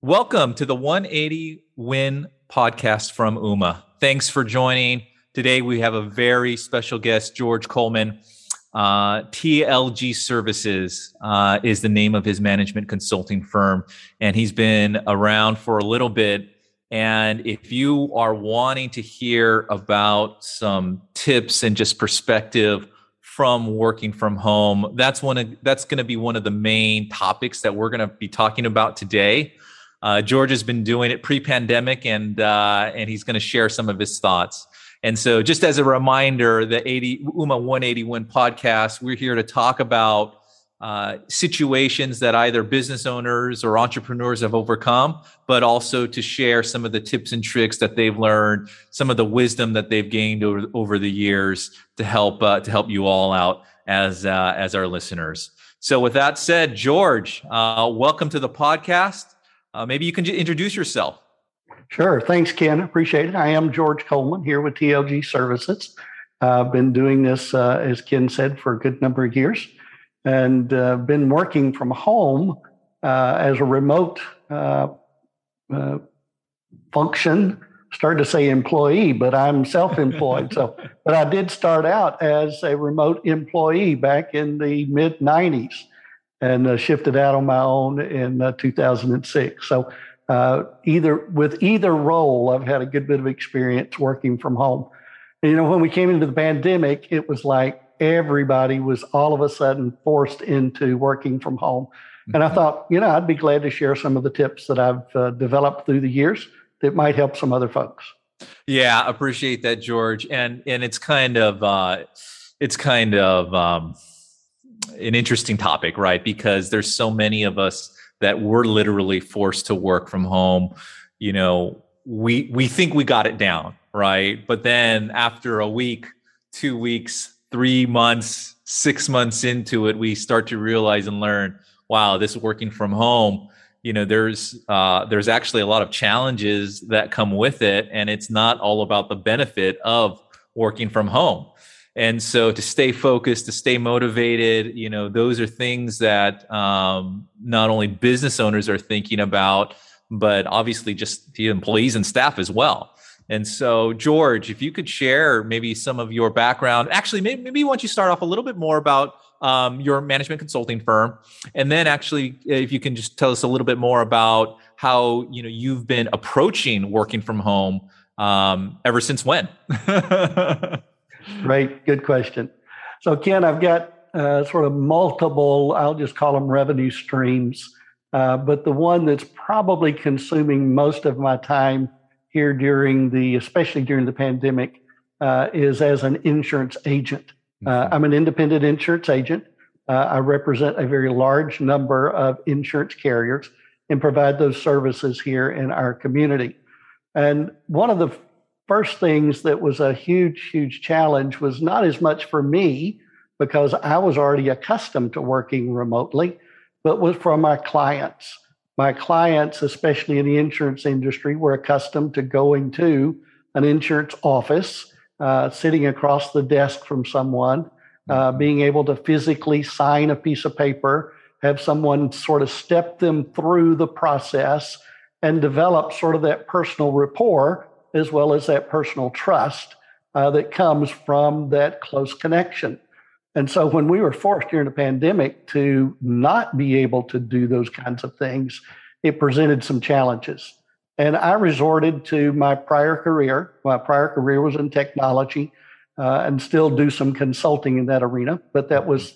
Welcome to the 180 Win podcast from UMA. Thanks for joining. Today we have a very special guest, George Coleman. Uh, TLG Services uh, is the name of his management consulting firm, and he's been around for a little bit. And if you are wanting to hear about some tips and just perspective from working from home, that's one of that's going to be one of the main topics that we're going to be talking about today. Uh, George has been doing it pre-pandemic, and uh, and he's going to share some of his thoughts. And so, just as a reminder, the 80 UMA 181 podcast, we're here to talk about uh, situations that either business owners or entrepreneurs have overcome, but also to share some of the tips and tricks that they've learned, some of the wisdom that they've gained over, over the years to help uh, to help you all out as uh, as our listeners. So, with that said, George, uh, welcome to the podcast. Uh, maybe you can introduce yourself. Sure. Thanks, Ken. Appreciate it. I am George Coleman here with TLG Services. I've been doing this, uh, as Ken said, for a good number of years and uh, been working from home uh, as a remote uh, uh, function. Started to say employee, but I'm self-employed. so, but I did start out as a remote employee back in the mid '90s, and shifted out on my own in 2006. So uh, either with either role, I've had a good bit of experience working from home. And, you know, when we came into the pandemic, it was like everybody was all of a sudden forced into working from home. Mm-hmm. And I mm-hmm. thought, you know, I'd be glad to share some of the tips that I've uh, developed through the years that might help some other folks. Yeah, appreciate that, George. And and it's kind of uh, it's kind of um, an interesting topic, right? Because there's so many of us that we're literally forced to work from home you know we we think we got it down right but then after a week two weeks three months six months into it we start to realize and learn wow this working from home you know there's uh, there's actually a lot of challenges that come with it and it's not all about the benefit of working from home. And so to stay focused to stay motivated you know those are things that um, not only business owners are thinking about but obviously just the employees and staff as well and so george if you could share maybe some of your background actually maybe, maybe why don't you start off a little bit more about um, your management consulting firm and then actually if you can just tell us a little bit more about how you know you've been approaching working from home um, ever since when Right. Good question. So, Ken, I've got uh, sort of multiple, I'll just call them revenue streams. Uh, but the one that's probably consuming most of my time here during the, especially during the pandemic, uh, is as an insurance agent. Uh, mm-hmm. I'm an independent insurance agent. Uh, I represent a very large number of insurance carriers and provide those services here in our community. And one of the first things that was a huge, huge challenge was not as much for me because I was already accustomed to working remotely, but was from my clients. My clients, especially in the insurance industry, were accustomed to going to an insurance office, uh, sitting across the desk from someone, uh, mm-hmm. being able to physically sign a piece of paper, have someone sort of step them through the process and develop sort of that personal rapport as well as that personal trust uh, that comes from that close connection. And so when we were forced during the pandemic to not be able to do those kinds of things, it presented some challenges. And I resorted to my prior career. My prior career was in technology uh, and still do some consulting in that arena, but that was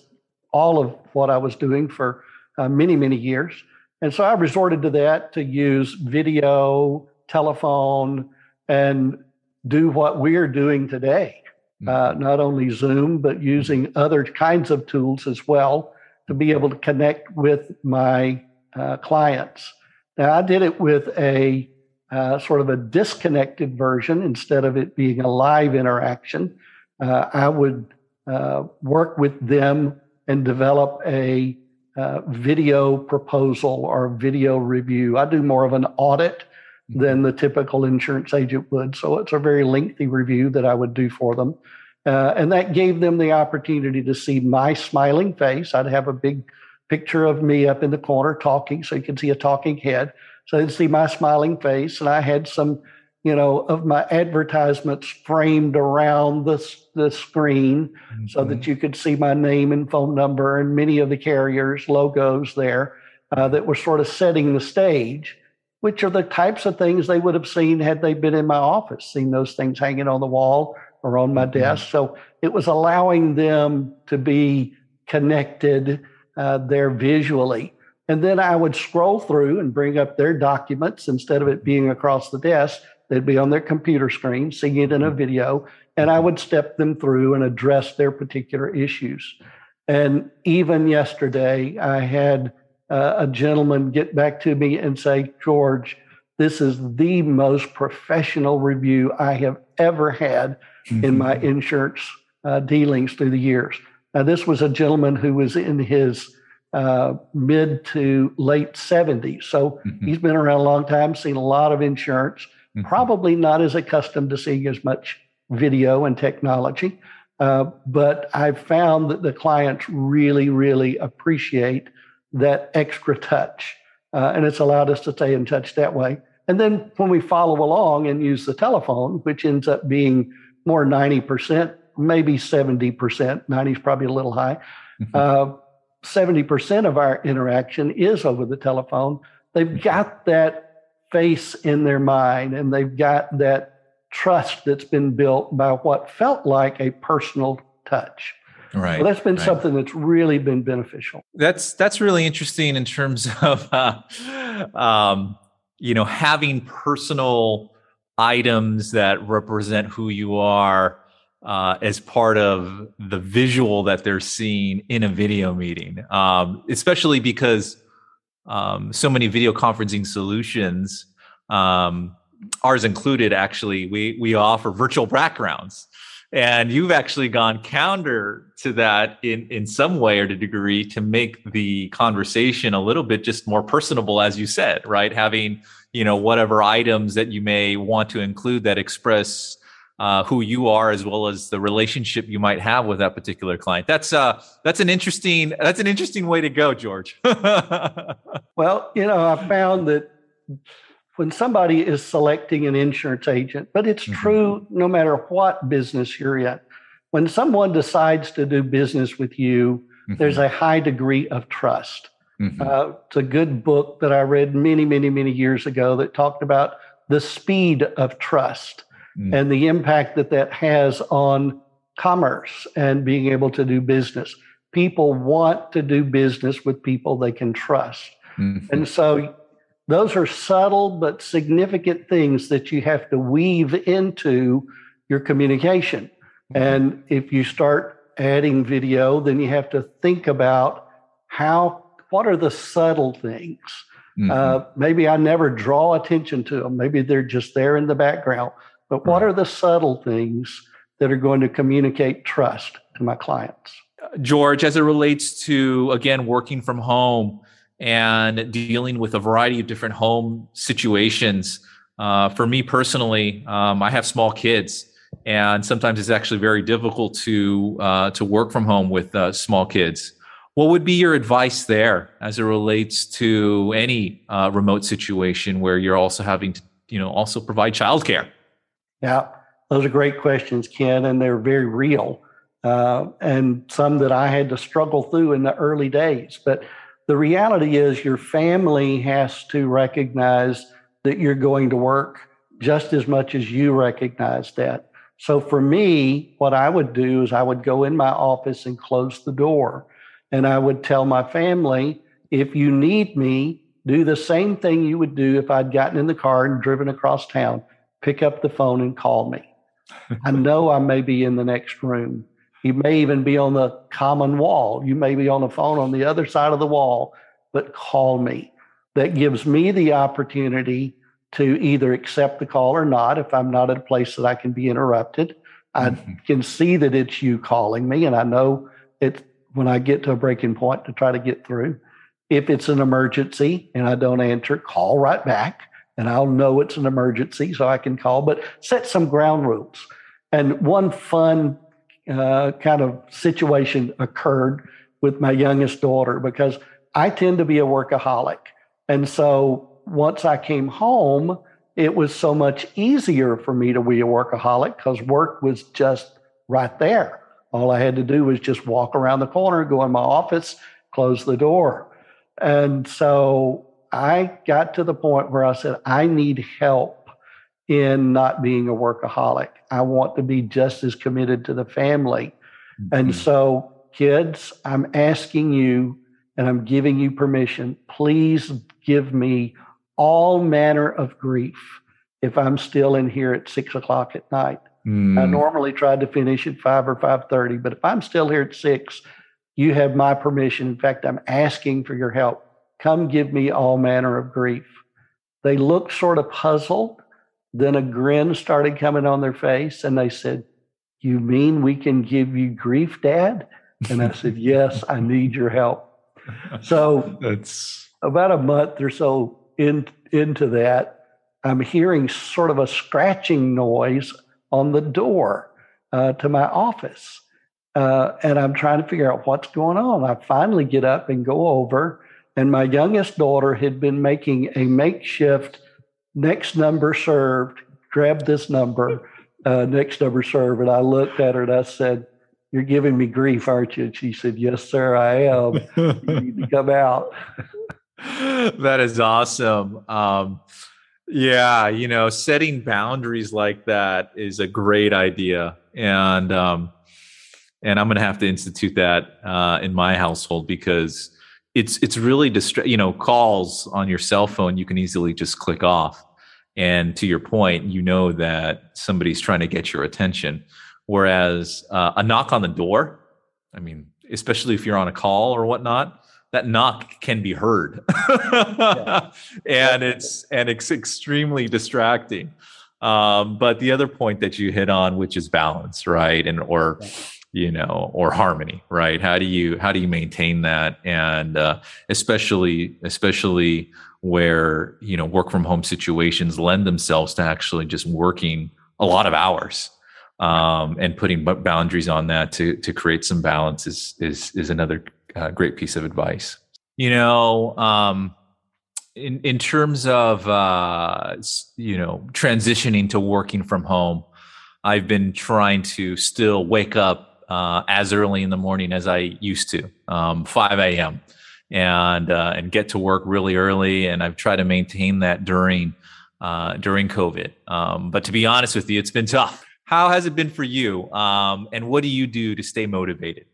all of what I was doing for uh, many, many years. And so I resorted to that to use video, telephone, and do what we're doing today. Uh, mm-hmm. not only Zoom, but using other kinds of tools as well to be able to connect with my uh, clients. Now, I did it with a uh, sort of a disconnected version instead of it being a live interaction. Uh, I would uh, work with them and develop a uh, video proposal or video review. I do more of an audit than the typical insurance agent would. So it's a very lengthy review that I would do for them. Uh, and that gave them the opportunity to see my smiling face. I'd have a big picture of me up in the corner talking, so you can see a talking head. So they'd see my smiling face, and I had some, you know, of my advertisements framed around the, the screen mm-hmm. so that mm-hmm. you could see my name and phone number and many of the carriers' logos there uh, that were sort of setting the stage which are the types of things they would have seen had they been in my office, seen those things hanging on the wall or on my mm-hmm. desk. So it was allowing them to be connected uh, there visually. And then I would scroll through and bring up their documents instead of it being across the desk. They'd be on their computer screen, seeing it in a mm-hmm. video, and I would step them through and address their particular issues. And even yesterday, I had uh, a gentleman get back to me and say, George, this is the most professional review I have ever had mm-hmm. in my insurance uh, dealings through the years. Now, this was a gentleman who was in his uh, mid to late 70s. So mm-hmm. he's been around a long time, seen a lot of insurance, mm-hmm. probably not as accustomed to seeing as much video and technology. Uh, but I've found that the clients really, really appreciate that extra touch. Uh, and it's allowed us to stay in touch that way. And then when we follow along and use the telephone, which ends up being more 90%, maybe 70%, 90 is probably a little high. Mm-hmm. Uh, 70% of our interaction is over the telephone. They've mm-hmm. got that face in their mind and they've got that trust that's been built by what felt like a personal touch. Right. So that's been right. something that's really been beneficial. That's that's really interesting in terms of uh, um, you know having personal items that represent who you are uh, as part of the visual that they're seeing in a video meeting, um, especially because um, so many video conferencing solutions, um, ours included, actually, we we offer virtual backgrounds and you've actually gone counter to that in in some way or to degree to make the conversation a little bit just more personable as you said right? Having you know whatever items that you may want to include that express uh, who you are as well as the relationship you might have with that particular client. That's uh that's an interesting that's an interesting way to go george. Well you know i found that when somebody is selecting an insurance agent, but it's mm-hmm. true no matter what business you're in. When someone decides to do business with you, mm-hmm. there's a high degree of trust. Mm-hmm. Uh, it's a good book that I read many, many, many years ago that talked about the speed of trust mm. and the impact that that has on commerce and being able to do business. People want to do business with people they can trust. Mm-hmm. And so those are subtle but significant things that you have to weave into your communication. Mm-hmm. And if you start adding video, then you have to think about how, what are the subtle things? Mm-hmm. Uh, maybe I never draw attention to them. Maybe they're just there in the background. But what are the subtle things that are going to communicate trust to my clients? George, as it relates to, again, working from home, and dealing with a variety of different home situations. Uh, for me personally, um, I have small kids, and sometimes it's actually very difficult to uh, to work from home with uh, small kids. What would be your advice there as it relates to any uh, remote situation where you're also having to, you know, also provide childcare? Yeah, those are great questions, Ken, and they're very real, uh, and some that I had to struggle through in the early days, but the reality is your family has to recognize that you're going to work just as much as you recognize that. So for me, what I would do is I would go in my office and close the door. And I would tell my family, if you need me, do the same thing you would do if I'd gotten in the car and driven across town. Pick up the phone and call me. I know I may be in the next room. You may even be on the common wall. You may be on the phone on the other side of the wall, but call me. That gives me the opportunity to either accept the call or not if I'm not at a place that I can be interrupted. I mm-hmm. can see that it's you calling me, and I know it when I get to a breaking point to try to get through. If it's an emergency and I don't answer, call right back, and I'll know it's an emergency so I can call, but set some ground rules. And one fun uh, kind of situation occurred with my youngest daughter because I tend to be a workaholic. And so once I came home, it was so much easier for me to be a workaholic because work was just right there. All I had to do was just walk around the corner, go in my office, close the door. And so I got to the point where I said, I need help in not being a workaholic. I want to be just as committed to the family. Mm-hmm. And so, kids, I'm asking you and I'm giving you permission. Please give me all manner of grief if I'm still in here at six o'clock at night. Mm. I normally try to finish at five or five thirty, but if I'm still here at six, you have my permission. In fact, I'm asking for your help. Come give me all manner of grief. They looked sort of puzzled. Then a grin started coming on their face, and they said, You mean we can give you grief, Dad? And I said, Yes, I need your help. So that's about a month or so in, into that, I'm hearing sort of a scratching noise on the door uh, to my office. Uh, and I'm trying to figure out what's going on. I finally get up and go over, and my youngest daughter had been making a makeshift next number served, grab this number, uh, next number served. And I looked at her and I said, You're giving me grief, aren't you? And she said, Yes, sir, I am. you need to come out. that is awesome. Um, yeah, you know, setting boundaries like that is a great idea, and um, and I'm going to have to institute that uh, in my household because it's it's really distra- You know, calls on your cell phone you can easily just click off, and to your point, you know that somebody's trying to get your attention. Whereas uh, a knock on the door, I mean, especially if you're on a call or whatnot, that knock can be heard yeah. and it's and it's extremely distracting um, but the other point that you hit on which is balance right and or you know or harmony right how do you how do you maintain that and uh, especially especially where you know work from home situations lend themselves to actually just working a lot of hours um, and putting boundaries on that to to create some balance is is is another uh, great piece of advice. You know, um, in in terms of uh, you know transitioning to working from home, I've been trying to still wake up uh, as early in the morning as I used to, um, 5 a.m. and uh, and get to work really early. And I've tried to maintain that during uh, during COVID. Um, but to be honest with you, it's been tough. How has it been for you? Um, and what do you do to stay motivated?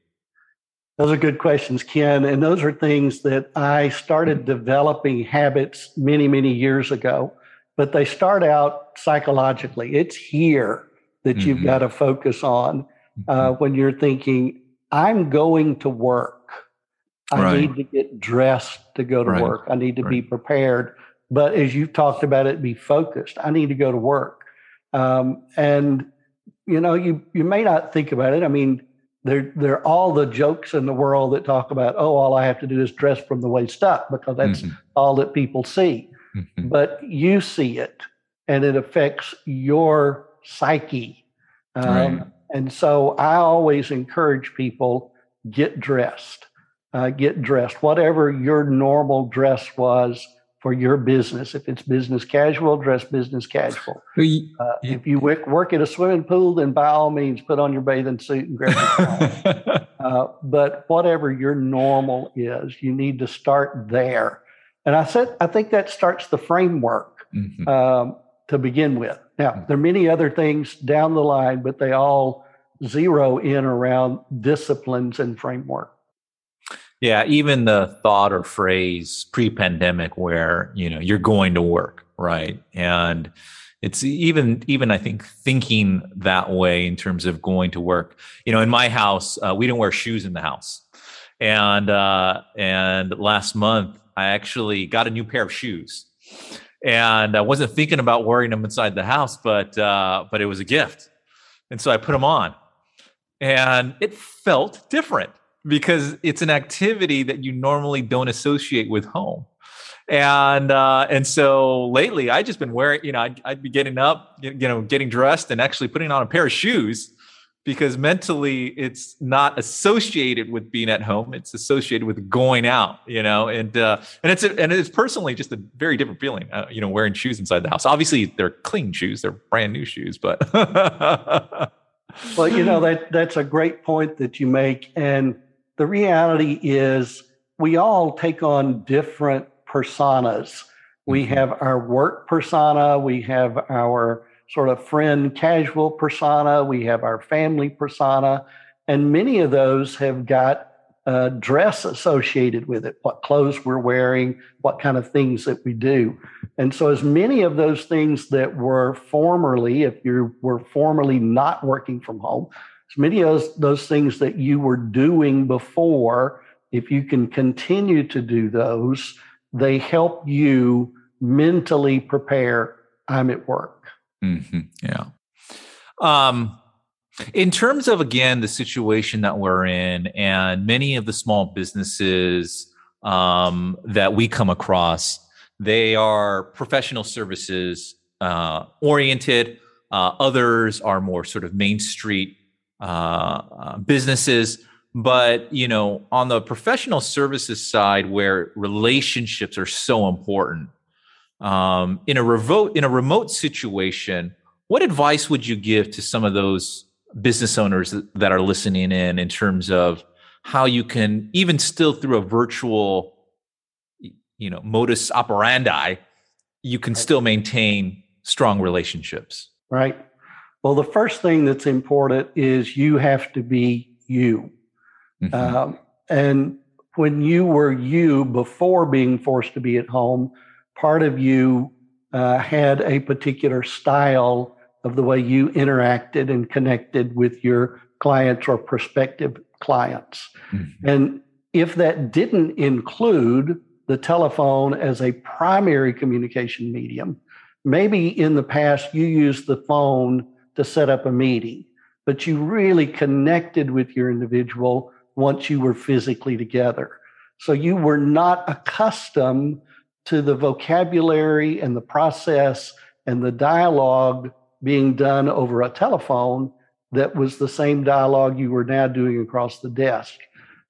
Those are good questions, Ken. And those are things that I started developing habits many, many years ago. But they start out psychologically. It's here that mm-hmm. you've got to focus on uh, mm-hmm. when you're thinking, I'm going to work. I right. need to get dressed to go to right. work. I need to right. be prepared. But as you've talked about it, be focused. I need to go to work. Um, and you know, you you may not think about it. I mean, they're they're all the jokes in the world that talk about oh all i have to do is dress from the waist up because that's mm-hmm. all that people see mm-hmm. but you see it and it affects your psyche um, right. And so i always encourage people get dressed uh, get dressed whatever your normal dress was for your business. If it's business casual, dress business casual. Uh, if you work, work at a swimming pool, then by all means put on your bathing suit and grab your uh, But whatever your normal is, you need to start there. And I said, I think that starts the framework mm-hmm. um, to begin with. Now, there are many other things down the line, but they all zero in around disciplines and framework. Yeah, even the thought or phrase pre-pandemic where, you know, you're going to work, right? And it's even even I think thinking that way in terms of going to work. You know, in my house, uh, we don't wear shoes in the house. And uh and last month I actually got a new pair of shoes. And I wasn't thinking about wearing them inside the house, but uh but it was a gift. And so I put them on. And it felt different because it's an activity that you normally don't associate with home. And uh, and so lately, I just been wearing, you know, I'd, I'd, be getting up, you know, getting dressed, and actually putting on a pair of shoes because mentally it's not associated with being at home it's associated with going out you know and uh, and it's a, and it's personally just a very different feeling uh, you know wearing shoes inside the house obviously they're clean shoes they're brand new shoes but well you know that that's a great point that you make and the reality is we all take on different personas we mm-hmm. have our work persona we have our sort of friend casual persona, we have our family persona, and many of those have got uh, dress associated with it, what clothes we're wearing, what kind of things that we do. And so, as many of those things that were formerly, if you were formerly not working from home, as many of those, those things that you were doing before, if you can continue to do those, they help you mentally prepare. I'm at work. Mm-hmm. Yeah. Um, in terms of again the situation that we're in, and many of the small businesses um, that we come across, they are professional services uh, oriented. Uh, others are more sort of main street uh, uh businesses. But you know, on the professional services side, where relationships are so important, um, in a remote in a remote situation, what advice would you give to some of those business owners that are listening in in terms of how you can even still through a virtual you know modus operandi you can still maintain strong relationships? Right. Well the first thing that's important is you have to be you. Mm-hmm. um, and when you were you before being forced to be at home part of you uh, had a particular style of the way you interacted and connected with your clients or prospective clients. Mm-hmm. And if that didn't include the telephone as a primary communication medium, maybe in the past you used the phone to set up a meeting, but you really connected with your individual once you were physically together. So you were not accustomed to the vocabulary and the process and the dialogue being done over a telephone that was the same dialogue you were now doing across the desk.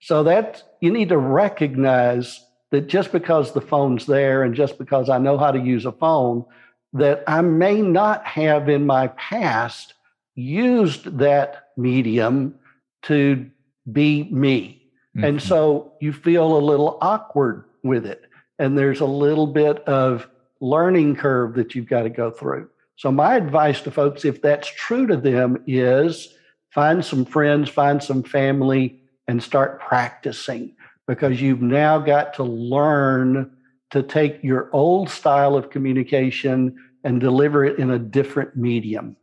So that you need to recognize that just because the phone's there and just because I know how to use a phone, that I may not have in my past used that medium to be me. Mm-hmm. And so you feel a little awkward with it and there's a little bit of learning curve that you've got to go through. So, my advice to folks, if that's true to them, is find some friends, find some family, and start practicing because you've now got to learn to take your old style of communication and deliver it in a different medium.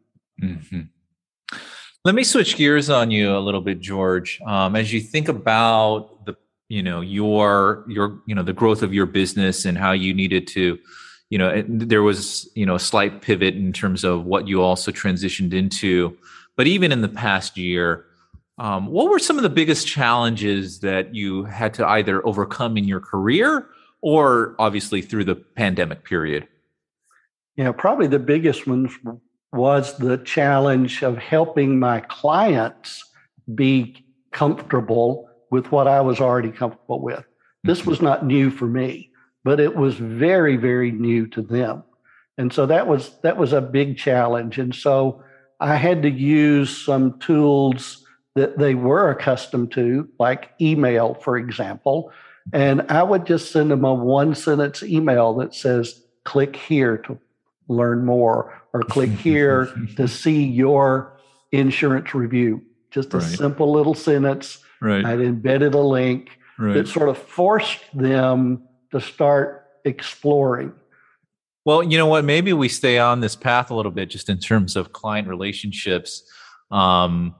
Mm-hmm. Let me switch gears on you a little bit, George. Um, as you think about the you know your your you know the growth of your business and how you needed to you know there was you know a slight pivot in terms of what you also transitioned into. But even in the past year um, what were some of the biggest challenges that you had to either overcome in your career or obviously through the pandemic period? Yeah probably the biggest one was the challenge of helping my clients be comfortable with what I was already comfortable with. This was not new for me, but it was very, very new to them. And so that was that was a big challenge. And so I had to use some tools that they were accustomed to, like email, for example. And I would just send them a one sentence email that says, click here to learn more, or click here to see your insurance review. Just a right. simple little sentence Right. I'd embedded a link right. that sort of forced them to start exploring. Well, you know what? Maybe we stay on this path a little bit just in terms of client relationships. Um,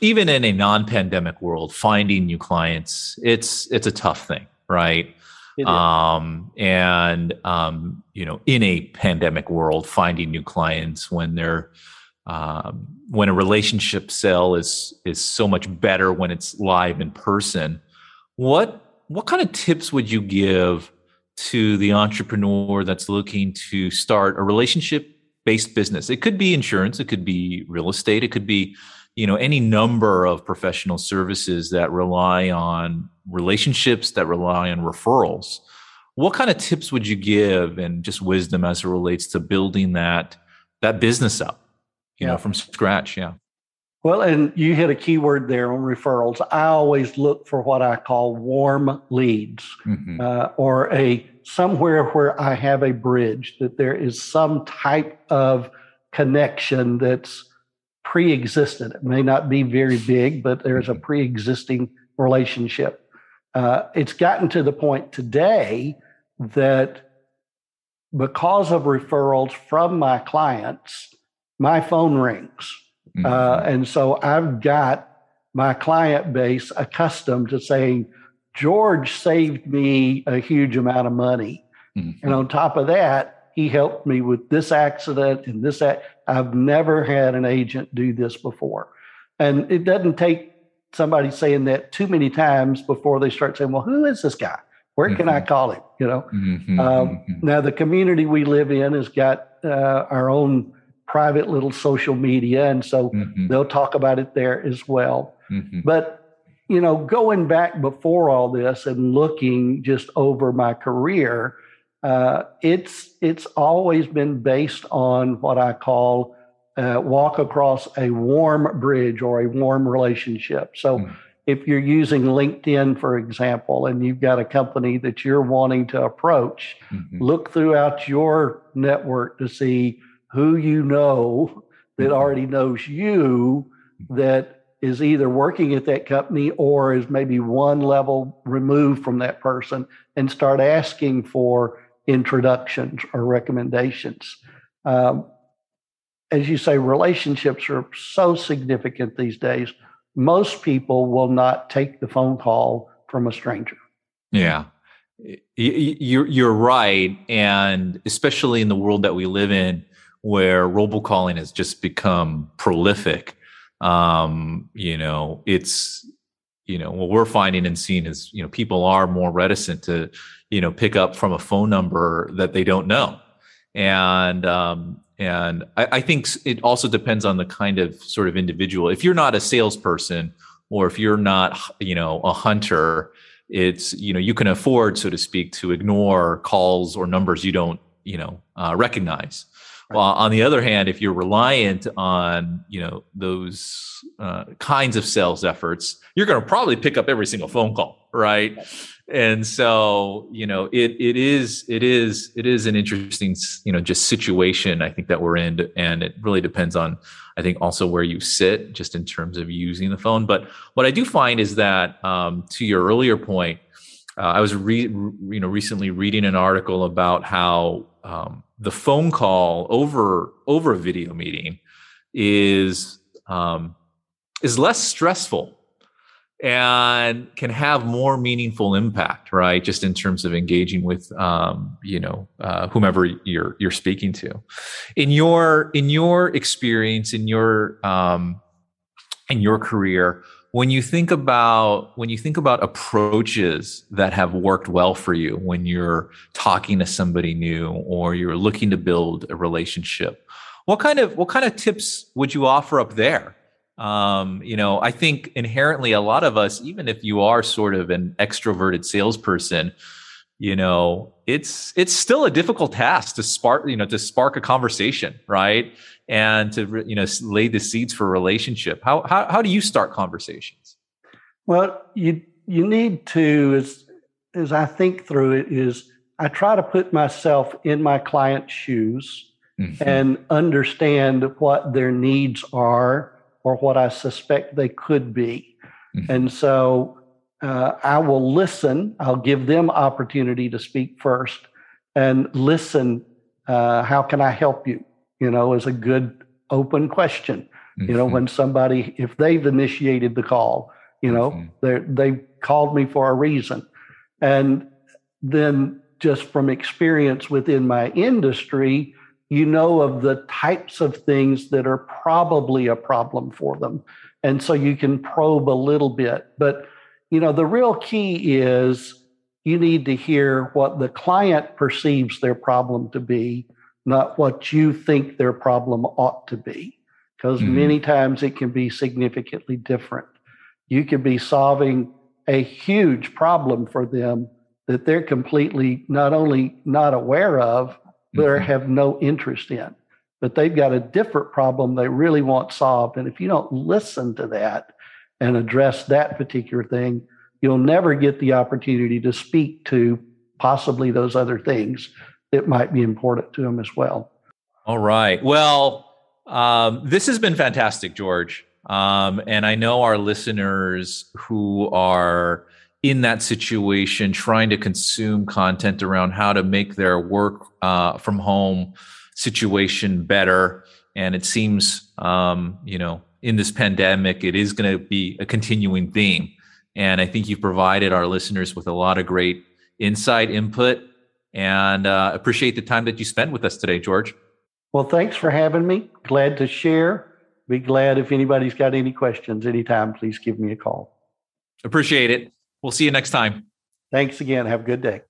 even in a non-pandemic world, finding new clients, it's it's a tough thing, right? Um, and um, you know, in a pandemic world, finding new clients when they're um, when a relationship sale is is so much better when it's live in person what what kind of tips would you give to the entrepreneur that's looking to start a relationship based business? It could be insurance it could be real estate it could be you know any number of professional services that rely on relationships that rely on referrals. What kind of tips would you give and just wisdom as it relates to building that that business up you yeah. know from scratch yeah well and you hit a key word there on referrals i always look for what i call warm leads mm-hmm. uh, or a somewhere where i have a bridge that there is some type of connection that's pre-existent. It may not be very big, but there's a mm-hmm. pre-existing relationship. Uh, it's gotten to the point today that because of referrals from my clients, my phone rings. Mm-hmm. Uh, and so I've got my client base accustomed to saying, George saved me a huge amount of money. Mm-hmm. And on top of that, he helped me with this accident and this. Ac- I've never had an agent do this before. And it doesn't take somebody saying that too many times before they start saying, well, who is this guy? Where can mm-hmm. I call him? You know. Um, now the community we live in has got uh, our own private little social media, and so mm-hmm. they'll talk about it there as well. Mm-hmm. But you know, going back before all this and looking just over my career, uh, it's it's always been based on what I call uh, walk across a warm bridge or a warm relationship. So. Mm. If you're using LinkedIn, for example, and you've got a company that you're wanting to approach, mm-hmm. look throughout your network to see who you know that mm-hmm. already knows you that is either working at that company or is maybe one level removed from that person and start asking for introductions or recommendations. Um, as you say, relationships are so significant these days. Most people will not take the phone call from a stranger. Yeah, you're you're right, and especially in the world that we live in, where robocalling has just become prolific. Um, you know, it's you know what we're finding and seeing is you know people are more reticent to you know pick up from a phone number that they don't know. And um, and I, I, think it also depends on the kind of sort of individual. If you're not a salesperson or if you're not you know a hunter it's you know you can afford so to speak to ignore calls or numbers you don't you know uh, recognize Right. Well, on the other hand, if you're reliant on you know those uh, kinds of sales efforts, you're going to probably pick up every single phone call, right? And so you know it it is it is it is an interesting you know just situation I think that we're in, and it really depends on I think also where you sit just in terms of using the phone. But what I do find is that um, to your earlier point, uh, I was re- you know recently reading an article about how um, the phone call over over a video meeting is um, is less stressful and can have more meaningful impact right? Just in terms of engaging with um, you know uh, whomever you're you're speaking to. In your in your experience in your um, in your career when you think about when you think about approaches that have worked well for you when you're talking to somebody new or you're looking to build a relationship what kind of what kind of tips would you offer up there? Um, you know i think inherently a lot of us even if you are sort of an extroverted salesperson you know it's it's still a difficult task to spark you know to spark a conversation right and to you know lay the seeds for a relationship how how, how do you start conversations well you you need to as as i think through it is i try to put myself in my client's shoes mm-hmm. and understand what their needs are or what i suspect they could be mm-hmm. and so uh, i will listen i'll give them opportunity to speak first and listen uh, how can i help you you know, is a good open question. Mm-hmm. You know, mm-hmm. when somebody, if they've initiated the call, you know, mm-hmm. they they called me for a reason. And then just from experience within my industry, you know of the types of things that are probably a problem for them. And so you can probe a little bit. But, you know, the real key is you need to hear what the client perceives their problem to be not what you think their problem ought to be. because mm-hmm. many times it can be significantly different. You could be solving a huge problem for them that they're completely not only not aware of, but mm-hmm. have no interest in. But they've got a different problem they really want solved. And if you don't listen to that and address that particular thing, you'll never get the opportunity to speak to possibly those other things that might be important to them as well. All right. Well, um, this has been fantastic, George. Um, and I know our listeners who are in that situation trying to consume content around how to make their work uh, from home situation better. And it seems, um, you know, in this pandemic, it is going to be a continuing theme. And I think you've provided our listeners with a lot of great insight, input, and uh, appreciate the time that you spent with us today, George. Well, thanks for having me. Glad to share. Be glad if anybody's got any questions anytime, please give me a call. Appreciate it. We'll see you next time. Thanks again. Have a good day.